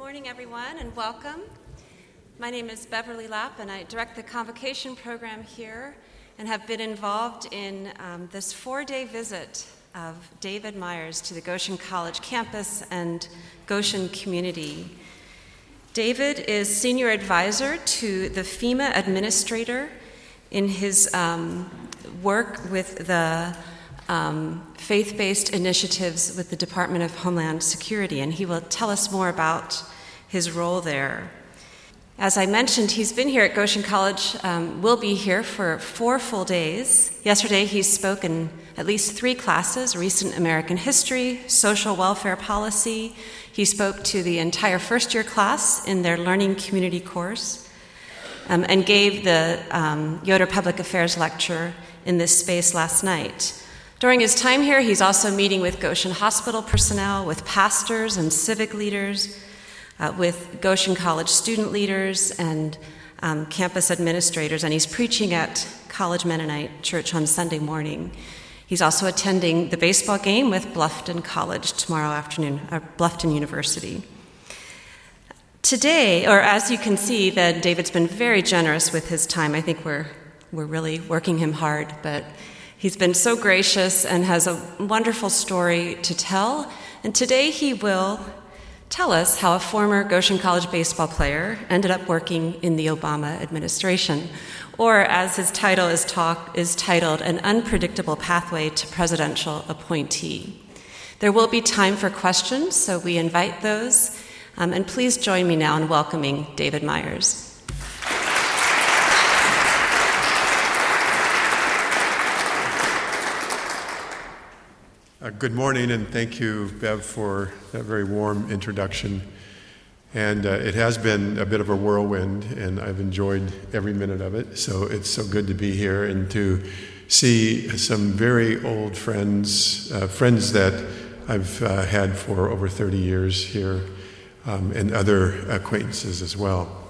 morning, everyone, and welcome. My name is Beverly Lapp, and I direct the convocation program here and have been involved in um, this four day visit of David Myers to the Goshen College campus and Goshen community. David is senior advisor to the FEMA administrator in his um, work with the um, faith based initiatives with the Department of Homeland Security, and he will tell us more about his role there. As I mentioned, he's been here at Goshen College, um, will be here for four full days. Yesterday, he spoke in at least three classes recent American history, social welfare policy. He spoke to the entire first year class in their learning community course um, and gave the um, Yoder Public Affairs lecture in this space last night. During his time here, he's also meeting with Goshen Hospital personnel, with pastors and civic leaders, uh, with Goshen College student leaders and um, campus administrators, and he's preaching at College Mennonite Church on Sunday morning. He's also attending the baseball game with Bluffton College tomorrow afternoon, uh, Bluffton University. Today, or as you can see, that David's been very generous with his time. I think we're, we're really working him hard, but He's been so gracious and has a wonderful story to tell. And today he will tell us how a former Goshen College baseball player ended up working in the Obama administration, or as his title is, talk, is titled, An Unpredictable Pathway to Presidential Appointee. There will be time for questions, so we invite those. Um, and please join me now in welcoming David Myers. Good morning, and thank you, Bev, for that very warm introduction. And uh, it has been a bit of a whirlwind, and I've enjoyed every minute of it. So it's so good to be here and to see some very old friends, uh, friends that I've uh, had for over 30 years here, um, and other acquaintances as well.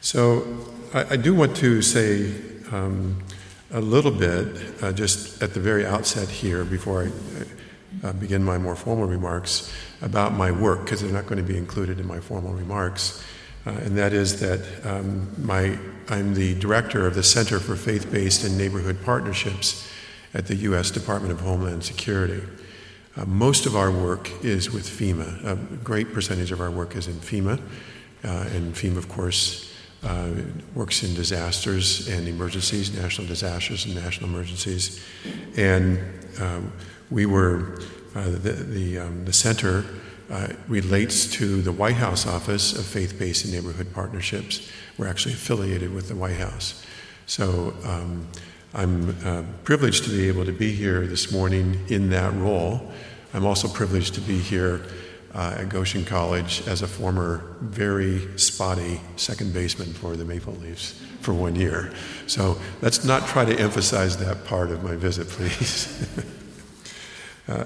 So I, I do want to say, um, a little bit, uh, just at the very outset here, before I uh, begin my more formal remarks, about my work, because they're not going to be included in my formal remarks. Uh, and that is that um, my, I'm the director of the Center for Faith Based and Neighborhood Partnerships at the U.S. Department of Homeland Security. Uh, most of our work is with FEMA. A great percentage of our work is in FEMA. Uh, and FEMA, of course, uh, works in disasters and emergencies, national disasters and national emergencies. And um, we were, uh, the, the, um, the center uh, relates to the White House Office of Faith Based and Neighborhood Partnerships. We're actually affiliated with the White House. So um, I'm uh, privileged to be able to be here this morning in that role. I'm also privileged to be here uh, at Goshen College as a former very spotty second baseman for the Maple Leafs for one year. So let's not try to emphasize that part of my visit, please. uh,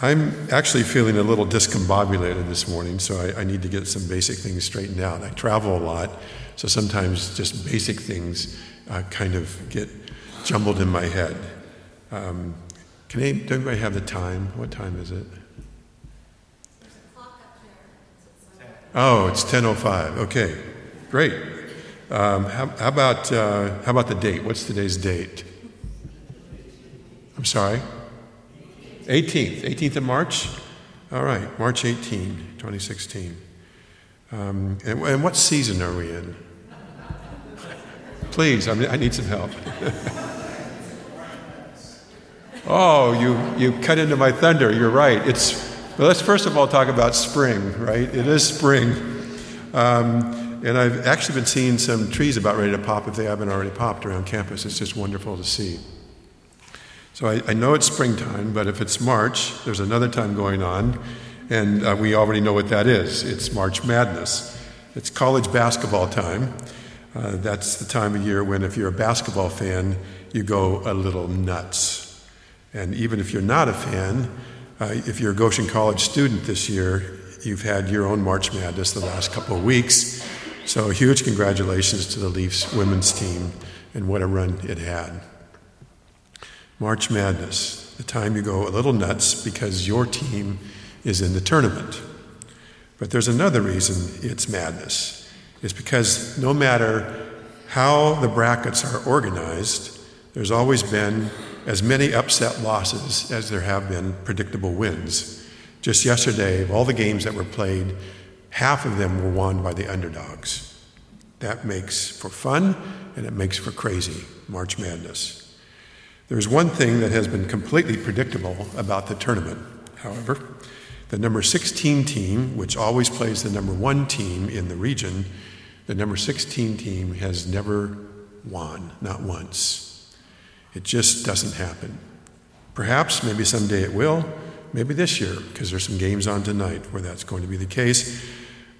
I'm actually feeling a little discombobulated this morning, so I, I, need to get some basic things straightened out. I travel a lot, so sometimes just basic things uh, kind of get jumbled in my head. Um, can anybody have the time? What time is it? Oh, it's 10:05. Okay, great. Um, how, how, about uh, how about the date? What's today's date? I'm sorry. 18th, 18th of March. All right, March 18, 2016. Um, and, and, what season are we in? Please, I, mean, I need some help. oh, you you cut into my thunder. You're right. It's but let's first of all talk about spring, right? It is spring. Um, and I've actually been seeing some trees about ready to pop if they haven't already popped around campus. It's just wonderful to see. So I, I know it's springtime, but if it's March, there's another time going on, and uh, we already know what that is. It's March Madness. It's college basketball time. Uh, that's the time of year when, if you're a basketball fan, you go a little nuts. And even if you're not a fan, uh, if you're a Goshen College student this year, you've had your own March Madness the last couple of weeks. So, huge congratulations to the Leafs women's team and what a run it had. March Madness, the time you go a little nuts because your team is in the tournament. But there's another reason it's madness. It's because no matter how the brackets are organized, there's always been as many upset losses as there have been predictable wins. Just yesterday, of all the games that were played, half of them were won by the underdogs. That makes for fun and it makes for crazy March Madness. There's one thing that has been completely predictable about the tournament, however. The number 16 team, which always plays the number one team in the region, the number 16 team has never won, not once. It just doesn't happen. Perhaps, maybe someday it will, maybe this year, because there's some games on tonight where that's going to be the case.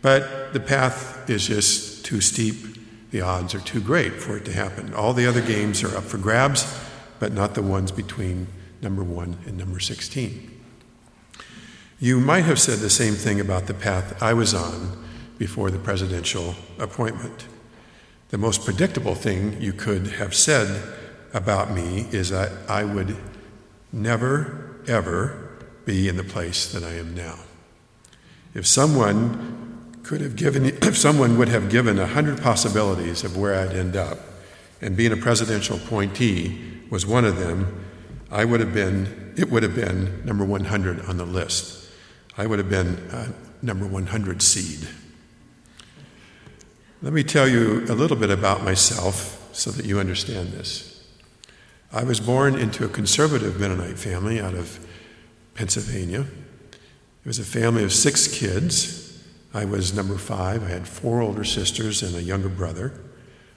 But the path is just too steep. The odds are too great for it to happen. All the other games are up for grabs, but not the ones between number one and number 16. You might have said the same thing about the path I was on before the presidential appointment. The most predictable thing you could have said about me is that I would never, ever be in the place that I am now. If someone could have given, if someone would have given a hundred possibilities of where I'd end up, and being a presidential appointee was one of them, I would have been, it would have been number 100 on the list. I would have been uh, number 100 seed. Let me tell you a little bit about myself so that you understand this. I was born into a conservative Mennonite family out of Pennsylvania. It was a family of six kids. I was number five. I had four older sisters and a younger brother.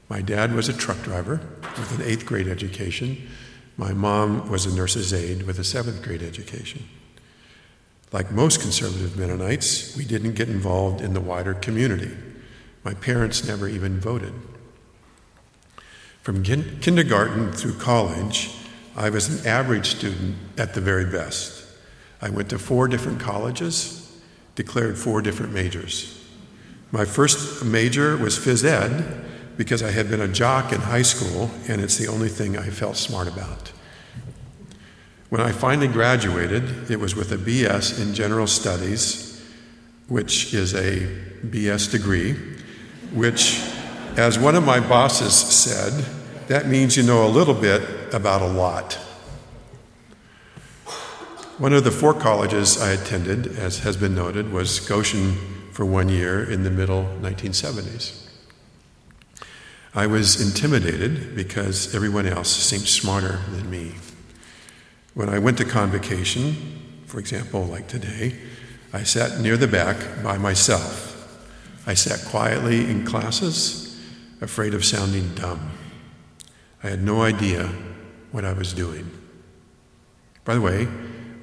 My dad was a truck driver with an eighth grade education. My mom was a nurse's aide with a seventh grade education. Like most conservative Mennonites, we didn't get involved in the wider community. My parents never even voted. From kin- kindergarten through college, I was an average student at the very best. I went to four different colleges, declared four different majors. My first major was phys ed because I had been a jock in high school, and it's the only thing I felt smart about. When I finally graduated, it was with a BS in General Studies, which is a BS degree, which, as one of my bosses said, that means you know a little bit about a lot. One of the four colleges I attended, as has been noted, was Goshen for one year in the middle 1970s. I was intimidated because everyone else seemed smarter than me. When I went to convocation, for example, like today, I sat near the back by myself. I sat quietly in classes, afraid of sounding dumb. I had no idea what I was doing. By the way,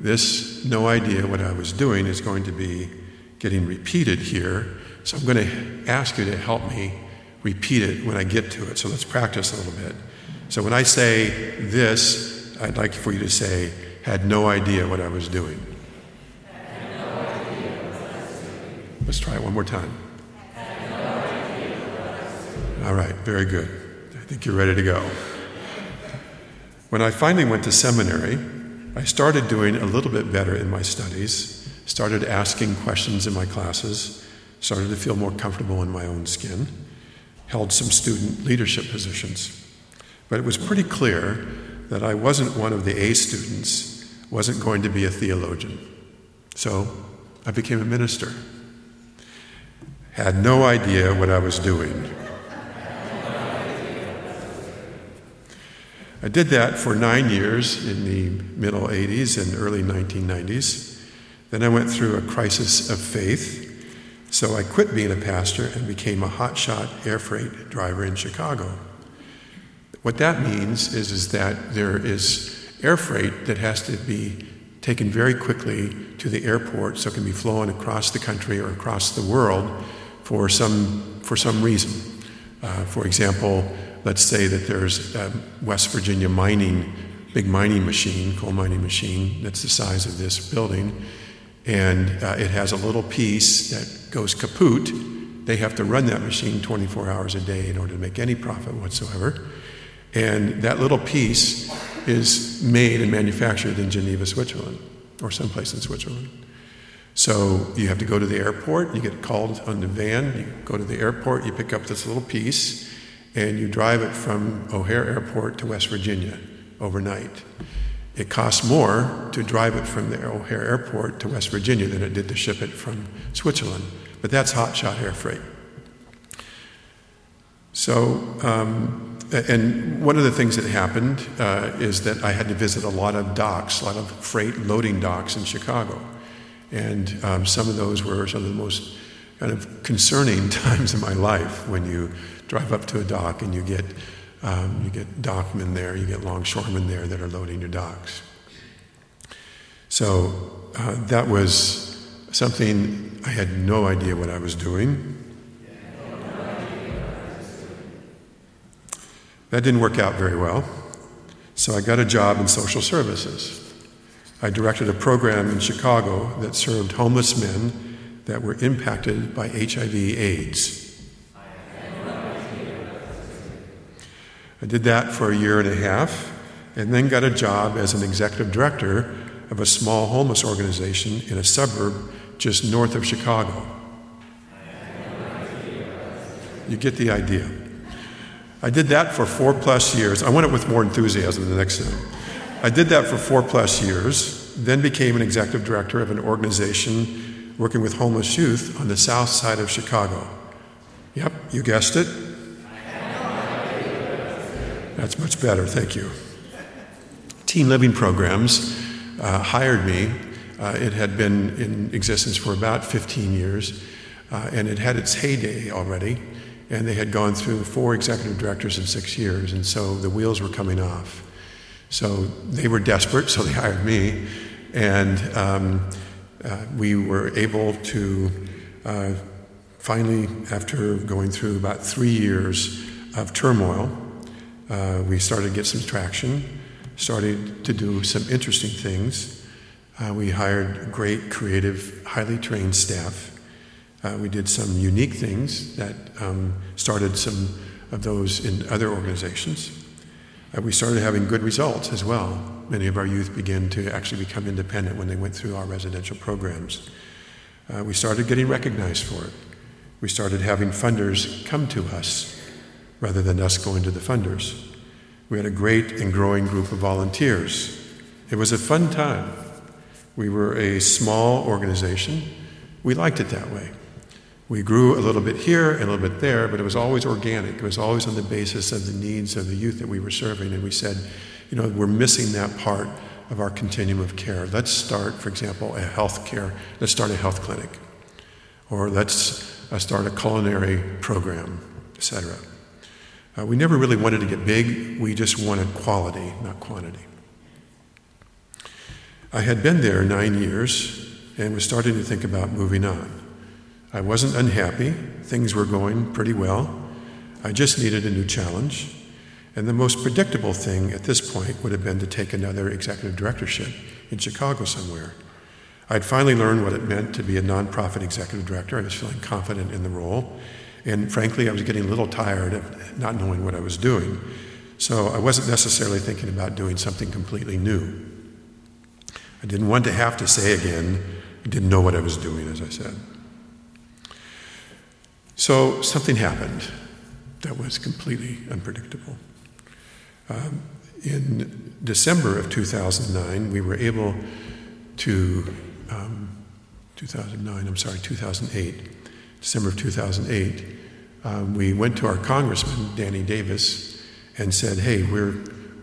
this no idea what I was doing is going to be getting repeated here, so I'm going to ask you to help me repeat it when I get to it. So let's practice a little bit. So when I say this, I'd like for you to say, had no idea what I was doing. Let's try it one more time. All right, very good. I think you're ready to go. When I finally went to seminary, I started doing a little bit better in my studies, started asking questions in my classes, started to feel more comfortable in my own skin, held some student leadership positions. But it was pretty clear that I wasn't one of the A students, wasn't going to be a theologian. So I became a minister. Had no idea what I was doing. I did that for nine years in the middle 80s and early 1990s. Then I went through a crisis of faith. So I quit being a pastor and became a hotshot air freight driver in Chicago. What that means is, is that there is air freight that has to be taken very quickly to the airport so it can be flown across the country or across the world for some, for some reason. Uh, for example, let's say that there's a West Virginia mining, big mining machine, coal mining machine, that's the size of this building, and uh, it has a little piece that goes kaput. They have to run that machine 24 hours a day in order to make any profit whatsoever. And that little piece is made and manufactured in Geneva, Switzerland, or someplace in Switzerland. So you have to go to the airport, you get called on the van, you go to the airport, you pick up this little piece, and you drive it from O'Hare Airport to West Virginia overnight. It costs more to drive it from the O'Hare Airport to West Virginia than it did to ship it from Switzerland, but that's hotshot air freight. So, um, and one of the things that happened uh, is that I had to visit a lot of docks, a lot of freight loading docks in Chicago. And um, some of those were some of the most kind of concerning times in my life when you drive up to a dock and you get, um, you get dockmen there, you get longshoremen there that are loading your docks. So uh, that was something I had no idea what I was doing. That didn't work out very well. So I got a job in social services. I directed a program in Chicago that served homeless men that were impacted by HIV/AIDS. I did that for a year and a half and then got a job as an executive director of a small homeless organization in a suburb just north of Chicago. You get the idea. I did that for four plus years. I went it with more enthusiasm the next time. I did that for four plus years, then became an executive director of an organization working with homeless youth on the south side of Chicago. Yep, you guessed it. That's much better, thank you. Teen Living Programs uh, hired me. Uh, it had been in existence for about 15 years, uh, and it had its heyday already. And they had gone through four executive directors in six years, and so the wheels were coming off. So they were desperate, so they hired me. And um, uh, we were able to uh, finally, after going through about three years of turmoil, uh, we started to get some traction, started to do some interesting things. Uh, we hired great, creative, highly trained staff. Uh, we did some unique things that um, started some of those in other organizations. Uh, we started having good results as well. Many of our youth began to actually become independent when they went through our residential programs. Uh, we started getting recognized for it. We started having funders come to us rather than us going to the funders. We had a great and growing group of volunteers. It was a fun time. We were a small organization. We liked it that way. We grew a little bit here and a little bit there, but it was always organic. It was always on the basis of the needs of the youth that we were serving. And we said, you know, we're missing that part of our continuum of care. Let's start, for example, a health care. Let's start a health clinic. Or let's uh, start a culinary program, etc. Uh, we never really wanted to get big. We just wanted quality, not quantity. I had been there nine years and was starting to think about moving on. I wasn't unhappy. Things were going pretty well. I just needed a new challenge. And the most predictable thing at this point would have been to take another executive directorship in Chicago somewhere. I'd finally learned what it meant to be a nonprofit executive director. I was feeling confident in the role. And frankly, I was getting a little tired of not knowing what I was doing. So I wasn't necessarily thinking about doing something completely new. I didn't want to have to say again, I didn't know what I was doing, as I said. So something happened that was completely unpredictable. Um, in December of 2009, we were able to, um, 2009, I'm sorry, 2008, December of 2008, um, we went to our congressman, Danny Davis, and said, hey, we're,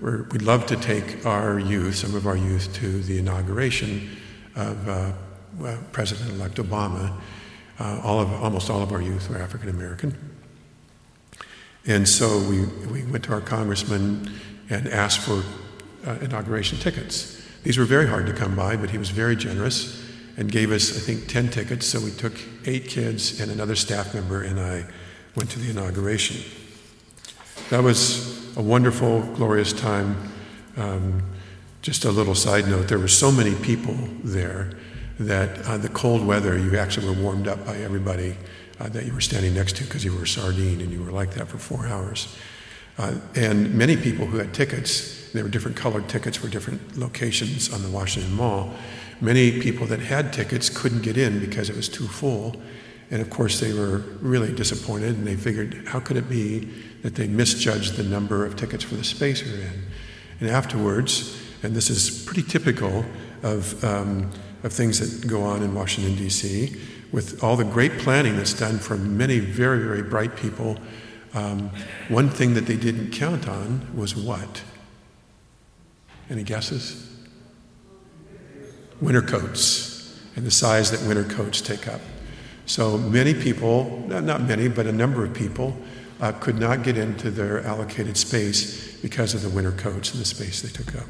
we're, we'd love to take our youth, some of our youth, to the inauguration of uh, President elect Obama uh, all of, almost all of our youth were African American. And so we, we went to our congressman and asked for uh, inauguration tickets. These were very hard to come by, but he was very generous and gave us, I think, 10 tickets. So we took eight kids and another staff member, and I went to the inauguration. That was a wonderful, glorious time. Um, just a little side note there were so many people there that uh, the cold weather, you actually were warmed up by everybody uh, that you were standing next to because you were a sardine and you were like that for four hours. Uh, and many people who had tickets, there were different colored tickets for different locations on the Washington Mall, many people that had tickets couldn't get in because it was too full. And of course, they were really disappointed and they figured, how could it be that they misjudged the number of tickets for the space we are in? And afterwards, and this is pretty typical of, um, of things that go on in Washington, D.C., with all the great planning that's done from many very, very bright people, um, one thing that they didn't count on was what? Any guesses? Winter coats and the size that winter coats take up. So many people, not many, but a number of people, uh, could not get into their allocated space because of the winter coats and the space they took up.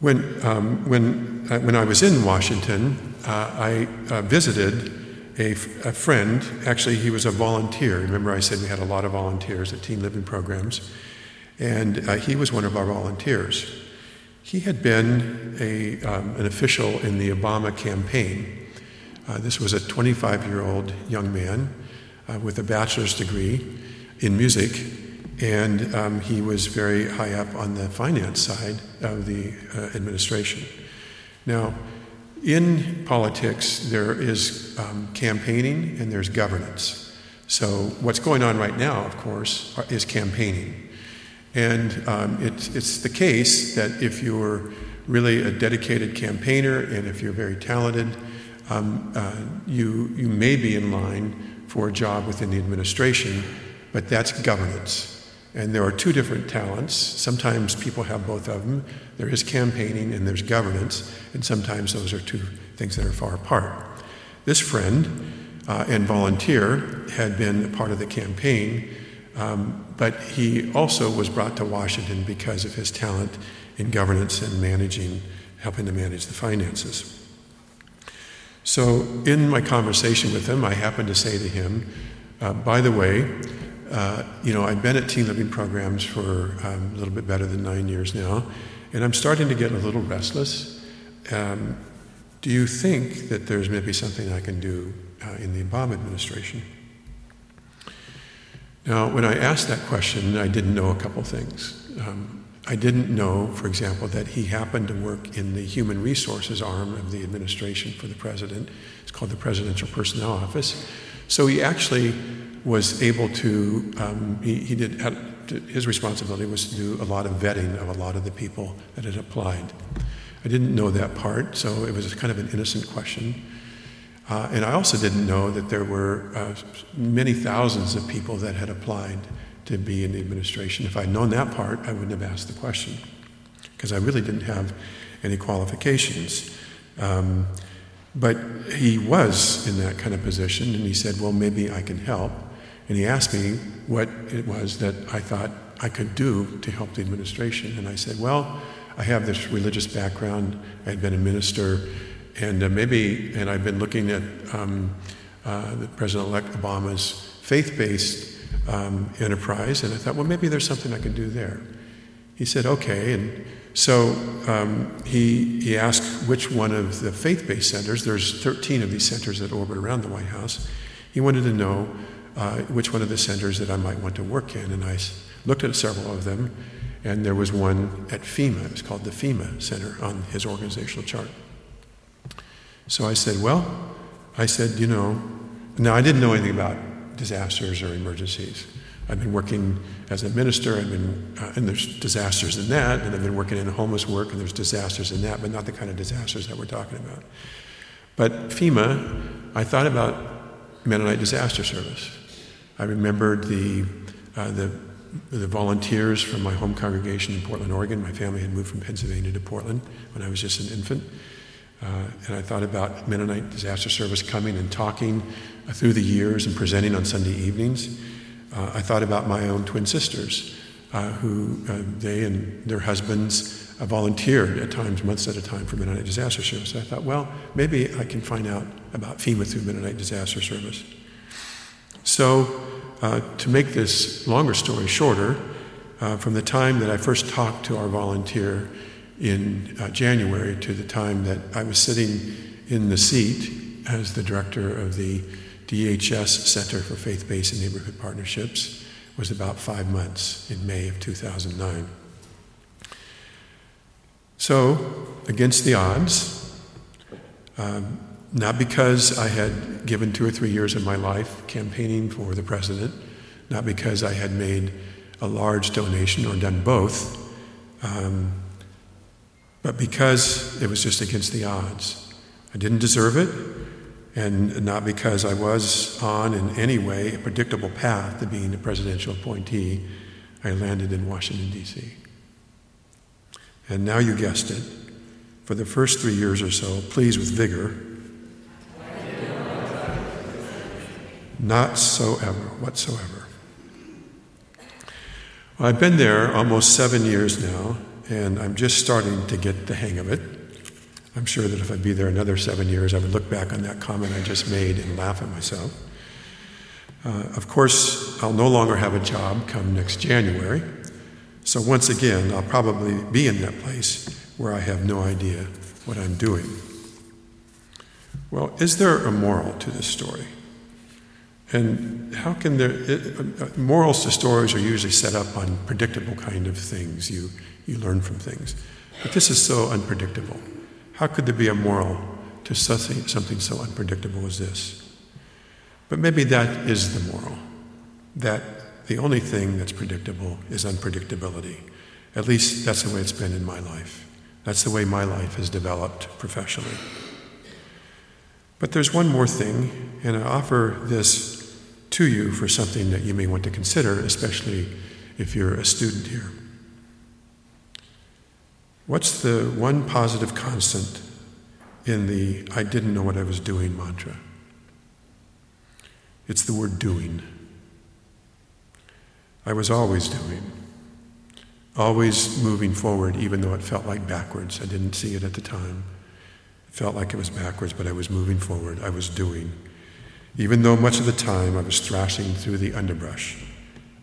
When, um, when, uh, when I was in Washington, uh, I uh, visited a, a, friend. Actually, he was a volunteer. Remember, I said we had a lot of volunteers at Teen Living programs. And uh, he was one of our volunteers. He had been a, um, an official in the Obama campaign. Uh, this was a 25 year old young man uh, with a bachelor's degree in music, and um, he was very high up on the finance side of the uh, administration. Now, in politics, there is um, campaigning and there's governance. So, what's going on right now, of course, is campaigning. And um, it's, it's the case that if you're really a dedicated campaigner and if you're very talented, um, uh, you, you may be in line for a job within the administration, but that's governance. And there are two different talents. Sometimes people have both of them. There is campaigning and there's governance, and sometimes those are two things that are far apart. This friend uh, and volunteer had been a part of the campaign, um, but he also was brought to Washington because of his talent in governance and managing, helping to manage the finances. So, in my conversation with him, I happened to say to him, uh, by the way, uh, you know, I've been at Teen Living programs for um, a little bit better than nine years now, and I'm starting to get a little restless. Um, do you think that there's maybe something I can do uh, in the Obama administration? Now, when I asked that question, I didn't know a couple things. Um, I didn't know, for example, that he happened to work in the human resources arm of the administration for the president. It's called the Presidential Personnel Office. So he actually was able to, um, he, he did, had, his responsibility was to do a lot of vetting of a lot of the people that had applied. I didn't know that part, so it was kind of an innocent question. Uh, and I also didn't know that there were uh, many thousands of people that had applied to be in the administration. If I'd known that part, I wouldn't have asked the question because I really didn't have any qualifications. Um, but he was in that kind of position, and he said, Well, maybe I can help. And he asked me what it was that I thought I could do to help the administration. And I said, Well, I have this religious background, I had been a minister, and uh, maybe, and I've been looking at um, uh, President elect Obama's faith based um, enterprise, and I thought, well, maybe there's something I can do there. He said, okay. And so um, he, he asked which one of the faith based centers, there's 13 of these centers that orbit around the White House. He wanted to know uh, which one of the centers that I might want to work in. And I looked at several of them, and there was one at FEMA. It was called the FEMA Center on his organizational chart. So I said, well, I said, you know, now I didn't know anything about disasters or emergencies. I've been working as a minister, I've been, uh, and there's disasters in that, and I've been working in homeless work, and there's disasters in that, but not the kind of disasters that we're talking about. But FEMA, I thought about Mennonite Disaster Service. I remembered the, uh, the, the volunteers from my home congregation in Portland, Oregon. My family had moved from Pennsylvania to Portland when I was just an infant. Uh, and I thought about Mennonite Disaster Service coming and talking uh, through the years and presenting on Sunday evenings. Uh, I thought about my own twin sisters, uh, who uh, they and their husbands uh, volunteered at times, months at a time, for Mennonite Disaster Service. I thought, well, maybe I can find out about FEMA through Mennonite Disaster Service. So, to make this longer story shorter, from the time that I first talked to our volunteer in uh, January to the time that I was sitting in the seat as the director of the DHS Center for Faith Based and Neighborhood Partnerships was about five months in May of 2009. So, against the odds, um, not because I had given two or three years of my life campaigning for the president, not because I had made a large donation or done both, um, but because it was just against the odds. I didn't deserve it, and not because I was on in any way a predictable path to being a presidential appointee. I landed in Washington, D.C. And now you guessed it. For the first three years or so, pleased with vigor, Not so ever, whatsoever. Well, I've been there almost seven years now, and I'm just starting to get the hang of it. I'm sure that if I'd be there another seven years, I would look back on that comment I just made and laugh at myself. Uh, of course, I'll no longer have a job come next January, so once again, I'll probably be in that place where I have no idea what I'm doing. Well, is there a moral to this story? And how can there, it, uh, morals to stories are usually set up on predictable kind of things. You, you learn from things. But this is so unpredictable. How could there be a moral to something, something so unpredictable as this? But maybe that is the moral. That the only thing that's predictable is unpredictability. At least that's the way it's been in my life. That's the way my life has developed professionally. But there's one more thing, and I offer this to you for something that you may want to consider, especially if you're a student here. What's the one positive constant in the I didn't know what I was doing mantra? It's the word doing. I was always doing, always moving forward, even though it felt like backwards. I didn't see it at the time. It felt like it was backwards, but I was moving forward. I was doing. Even though much of the time I was thrashing through the underbrush,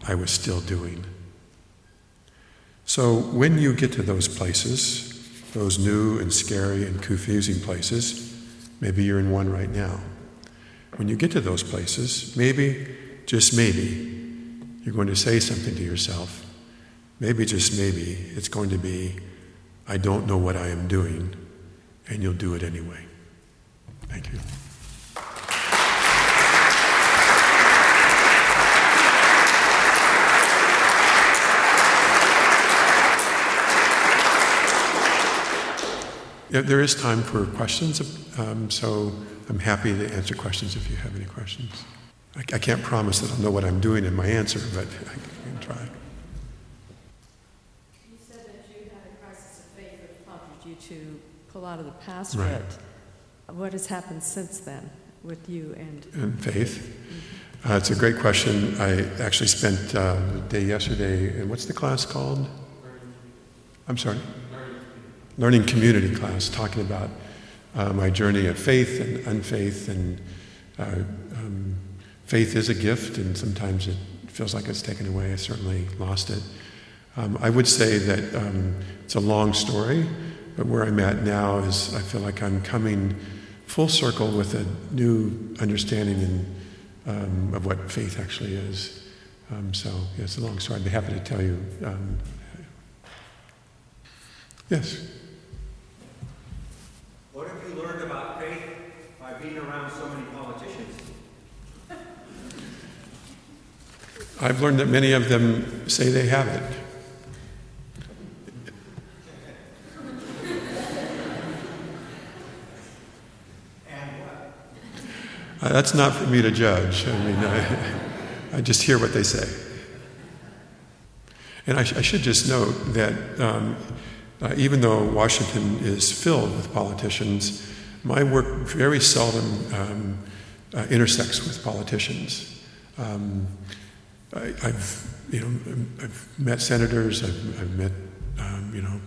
I was still doing. So when you get to those places, those new and scary and confusing places, maybe you're in one right now. When you get to those places, maybe, just maybe, you're going to say something to yourself. Maybe, just maybe, it's going to be, I don't know what I am doing, and you'll do it anyway. Thank you. There is time for questions, um, so I'm happy to answer questions if you have any questions. I, I, can't promise that I'll know what I'm doing in my answer, but I can try. You said that you had a crisis of faith that prompted you to pull out of the pastorate. Right. What has happened since then with you and, and faith? Mm-hmm. Uh, it's a great question. I actually spent uh, the day yesterday, and what's the class called? I'm sorry learning community class talking about uh, my journey of faith and unfaith. And uh, um, faith is a gift, and sometimes it feels like it's taken away. I certainly lost it. Um, I would say that um, it's a long story, but where I'm at now is I feel like I'm coming full circle with a new understanding in, um, of what faith actually is. Um, so, yeah, it's a long story. I'd be happy to tell you. Um, politicians? I've learned that many of them say they have it. Uh, that's not for me to judge. I mean, I, I just hear what they say. And I, sh- I should just note that um, uh, even though Washington is filled with politicians, my work very seldom um, uh, intersects with politicians. Um, I, have you know I've met senators, I've, I've met um, you know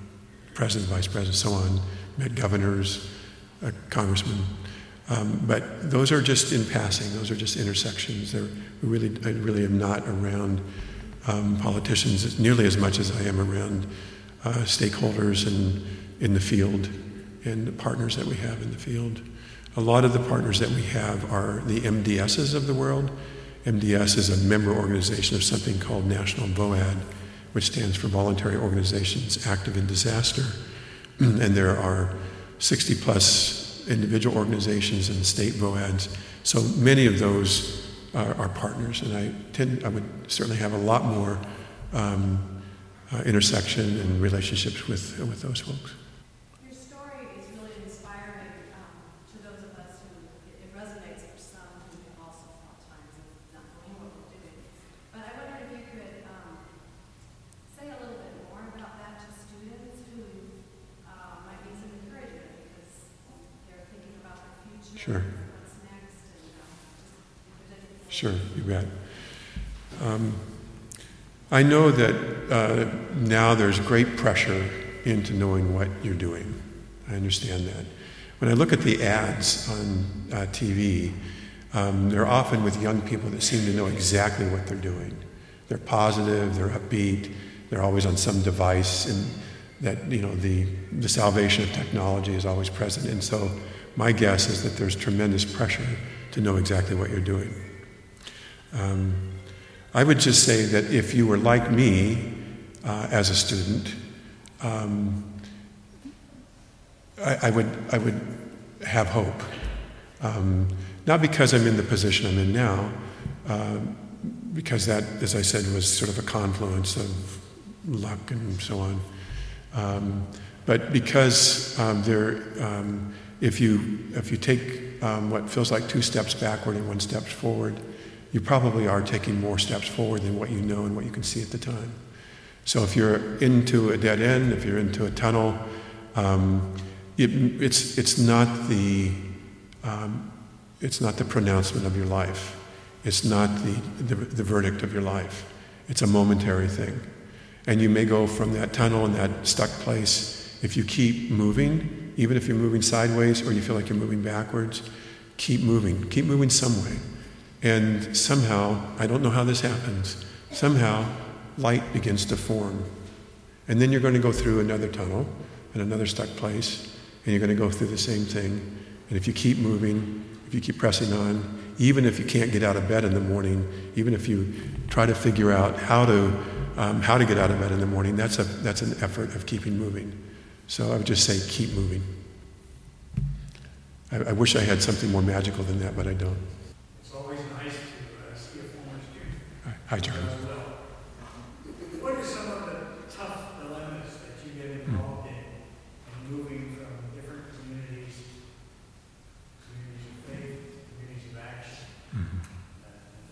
president, vice president, so on, met governors, uh, congressmen, um, but those are just in passing. Those are just intersections. They're really I really am not around um, politicians nearly as much as I am around uh, stakeholders and in the field and the partners that we have in the field. A lot of the partners that we have are the MDSs of the world MDS is a member organization of something called National VOAD, which stands for Voluntary Organizations Active in Disaster. and there are 60 plus individual organizations and state VOADs. So many of those are, are partners, and I tend, I would certainly have a lot more um, uh, intersection and relationships with, with those folks. Your story is really inspiring um, to those of us who it, it resonates for some who have also felt times of not knowing what we're doing. But I wonder if you could um, say a little bit more about that to students who uh, might need some encouragement because they're thinking about their future, Sure. what's next, and um, just if there's anything. Sure, you bet. I know that uh, now there's great pressure into knowing what you're doing. I understand that. When I look at the ads on uh, TV, um, they're often with young people that seem to know exactly what they're doing. They're positive, they're upbeat, they're always on some device, and that you know the the salvation of technology is always present. And so, my guess is that there's tremendous pressure to know exactly what you're doing. Um, I would just say that if you were like me uh, as a student, um, I, I, would, I would have hope. Um, not because I'm in the position I'm in now, uh, because that, as I said, was sort of a confluence of luck and so on. Um, but because um, there, um, if you if you take um, what feels like two steps backward and one step forward, you probably are taking more steps forward than what you know and what you can see at the time. So if you're into a dead end, if you're into a tunnel, um, it, it's, it's, not the, um, it's not the pronouncement of your life. It's not the, the, the verdict of your life. It's a momentary thing. And you may go from that tunnel and that stuck place. If you keep moving, even if you're moving sideways or you feel like you're moving backwards, keep moving. Keep moving some way. And somehow, I don't know how this happens, somehow light begins to form. And then you're going to go through another tunnel and another stuck place, and you're going to go through the same thing. And if you keep moving, if you keep pressing on, even if you can't get out of bed in the morning, even if you try to figure out how to, um, how to get out of bed in the morning, that's, a, that's an effort of keeping moving. So I would just say keep moving. I, I wish I had something more magical than that, but I don't. It's always nice to uh, see a former student Hi, well. What are some of the tough dilemmas that you get involved in, in moving from different communities, communities of faith, communities of action, uh, and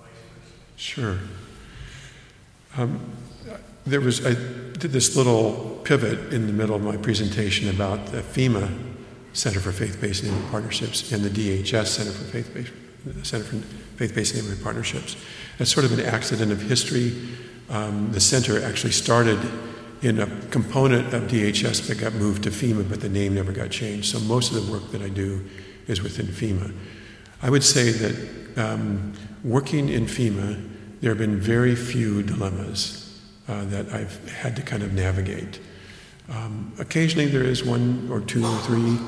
vice versa? Sure. Um, there was, I did this little pivot in the middle of my presentation about the FEMA Center for Faith-Based Neighborhood Partnerships and the DHS Center for Faith-Based Center for Faith-Based Neighborhood Partnerships. That's sort of an accident of history. Um, the center actually started in a component of DHS that got moved to FEMA, but the name never got changed. So most of the work that I do is within FEMA. I would say that um, working in FEMA, there have been very few dilemmas uh, that I've had to kind of navigate. Um, occasionally there is one or two or three.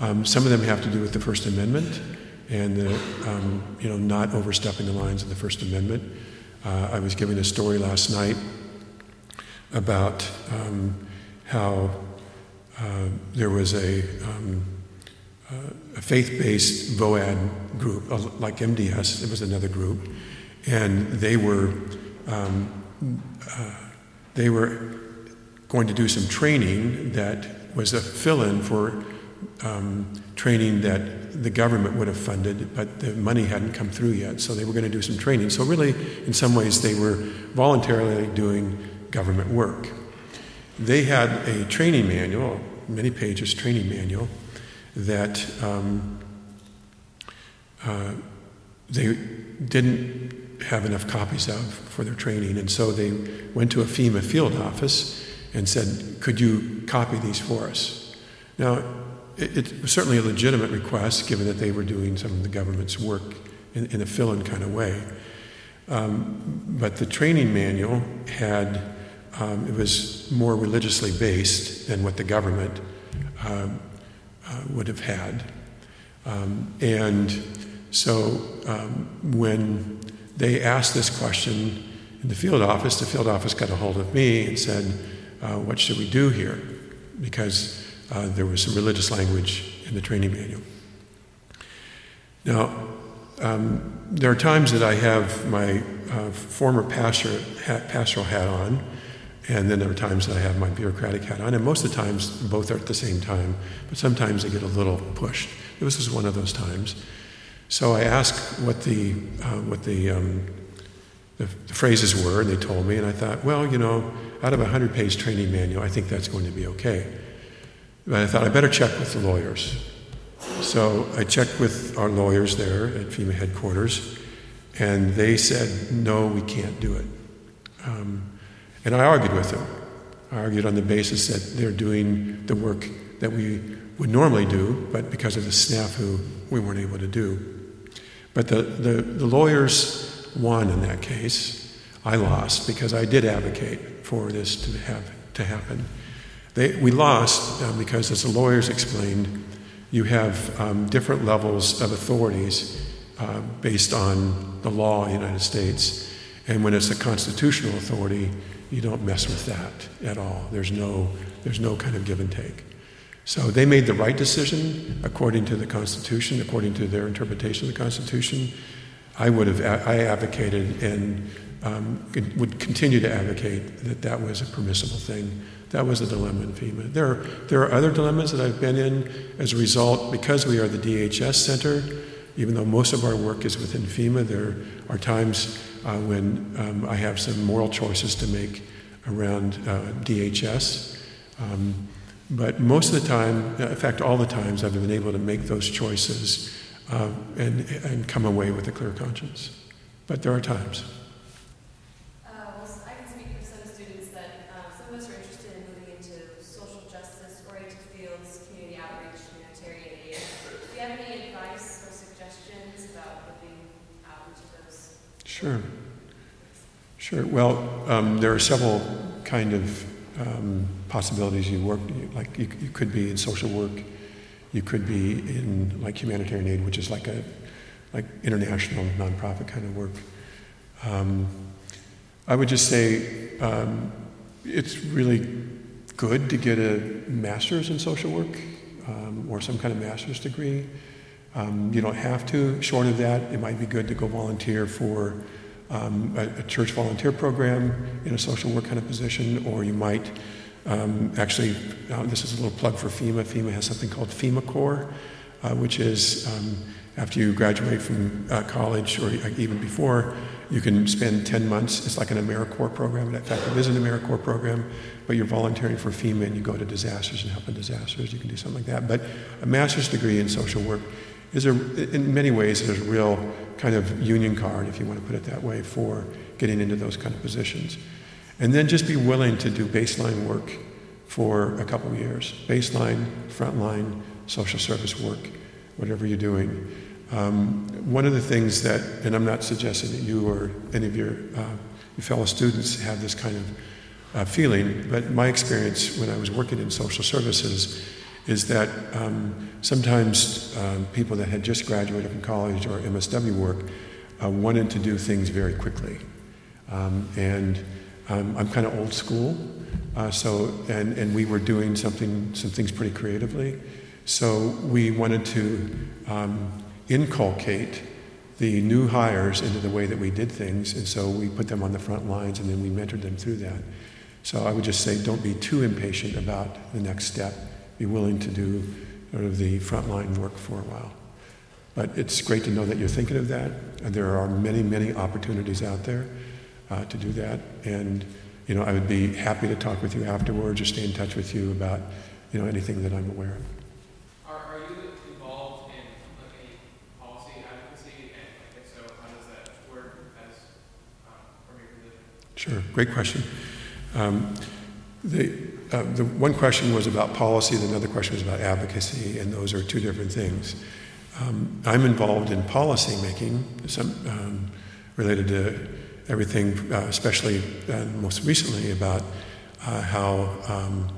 Um, some of them have to do with the First Amendment and the, um, you know, not overstepping the lines of the First Amendment. Uh, I was giving a story last night about um, how uh, there was a, um, uh, a faith-based VOAD group, uh, like MDS. It was another group, and they were um, uh, they were going to do some training that was a fill-in for um, training that the government would have funded, but the money hadn't come through yet. So they were going to do some training. So really, in some ways, they were voluntarily doing government work. They had a training manual, many pages training manual, that um, uh, they didn't have enough copies of for their training, and so they went to a FEMA field office and said, "Could you copy these for us?" Now, it, was certainly a legitimate request, given that they were doing some of the government's work in, in a fill-in kind of way. Um, but the training manual had um, it was more religiously based than what the government um, uh, would have had. Um, and so um, when they asked this question in the field office, the field office got a hold of me and said, uh, What should we do here? Because uh, there was some religious language in the training manual. Now, um, there are times that I have my uh, former pastor hat, pastoral hat on, and then there are times that I have my bureaucratic hat on, and most of the times both are at the same time, but sometimes they get a little pushed. This was one of those times. So I asked what the, uh, what the, um, the, the phrases were, and they told me, and I thought, well, you know, out of a 100 page training manual, I think that's going to be okay. But I thought I better check with the lawyers. So I checked with our lawyers there at FEMA headquarters, and they said, no, we can't do it. Um, and I argued with them. I argued on the basis that they're doing the work that we would normally do, but because of the snafu, we weren't able to do. But the, the, the lawyers won in that case. I lost because I did advocate for this to, have, to happen. They, we lost uh, because, as the lawyers explained, you have um, different levels of authorities uh, based on the law in the United States. And when it's a constitutional authority, you don't mess with that at all. There's no, there's no kind of give and take. So they made the right decision according to the Constitution, according to their interpretation of the Constitution. I would have, I advocated and um, would continue to advocate that that was a permissible thing that was a dilemma in FEMA. There are, there are other dilemmas that I've been in as a result, because we are the DHS center, even though most of our work is within FEMA, there are times uh, when um, I have some moral choices to make around uh, DHS. Um, but most of the time, in fact, all the times, I've been able to make those choices uh, and, and come away with a clear conscience. But there are times. Sure. Sure. Well, um, there are several kind of um, possibilities you work. Like you, you, could be in social work. You could be in like humanitarian aid, which is like a like international nonprofit kind of work. Um, I would just say um, it's really good to get a master's in social work um, or some kind of master's degree. Um, you don't have to. Short of that, it might be good to go volunteer for um, a, a, church volunteer program in a social work kind of position, or you might um, actually, uh, this is a little plug for FEMA. FEMA has something called FEMA Corps, uh, which is um, after you graduate from uh, college or even before, you can spend 10 months. It's like an AmeriCorps program. In fact, it is an AmeriCorps program, but you're volunteering for FEMA and you go to disasters and help in disasters. You can do something like that. But a master's degree in social work is a, in many ways, is a real kind of union card, if you want to put it that way, for getting into those kind of positions. And then just be willing to do baseline work for a couple of years baseline, frontline, social service work, whatever you're doing. Um, one of the things that, and I'm not suggesting that you or any of your, uh, your fellow students have this kind of uh, feeling, but my experience when I was working in social services is that um, sometimes um, people that had just graduated from college or MSW work uh, wanted to do things very quickly. Um, and um, I'm kind of old school, uh, so, and, and we were doing something, some things pretty creatively. So we wanted to um, inculcate the new hires into the way that we did things, and so we put them on the front lines and then we mentored them through that. So I would just say don't be too impatient about the next step be willing to do sort of the frontline work for a while. But it's great to know that you're thinking of that. And there are many, many opportunities out there uh, to do that. And you know, I would be happy to talk with you afterwards or stay in touch with you about you know anything that I'm aware of. Are, are you involved in any policy advocacy, and if so, how does that work as from your position? Sure, great question. Um, the, uh, the one question was about policy, the other question was about advocacy, and those are two different things. Um, I'm involved in policy making, some, um, related to everything, uh, especially uh, most recently about uh, how um,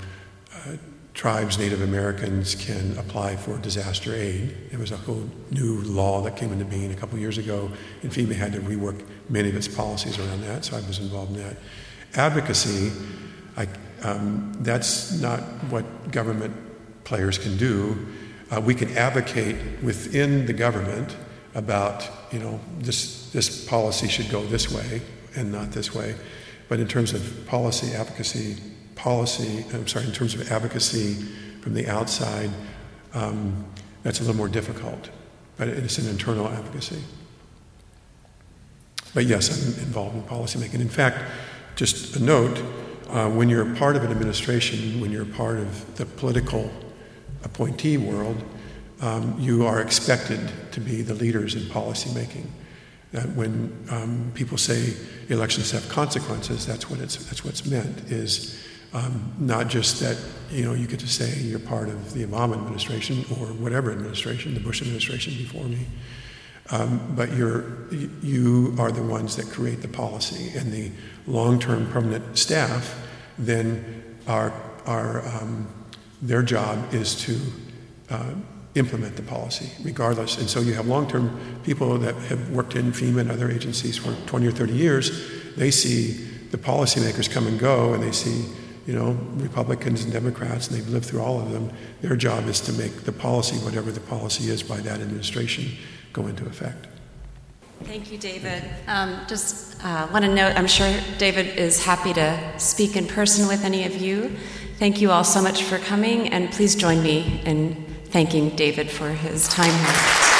uh, tribes, Native Americans can apply for disaster aid. There was a whole new law that came into being a couple years ago, and FEMA had to rework many of its policies around that, so I was involved in that. Advocacy, I, um, that's not what government players can do. Uh, we can advocate within the government about, you know, this, this policy should go this way and not this way. But in terms of policy advocacy, policy, I'm sorry, in terms of advocacy from the outside, um, that's a little more difficult. But it's an internal advocacy. But yes, I'm involved in policymaking. In fact, just a note uh, when you're part of an administration, when you're part of the political appointee world, um, you are expected to be the leaders in policymaking. That when um, people say elections have consequences, that's what it's that's what's meant. Is um, not just that you know you get to say you're part of the Obama administration or whatever administration, the Bush administration before me, um, but you're you are the ones that create the policy, and the long-term permanent staff then are are um, their job is to uh, implement the policy, regardless. And so you have long-term people that have worked in FEMA and other agencies for 20 or 30 years. They see the policymakers come and go, and they see, you know, Republicans and Democrats, and they've lived through all of them. Their job is to make the policy, whatever the policy is by that administration, go into effect. Thank you, David. Um, just uh, want to note, I'm sure David is happy to speak in person with any of you. Thank you all so much for coming, and please join me in thanking David for his time here.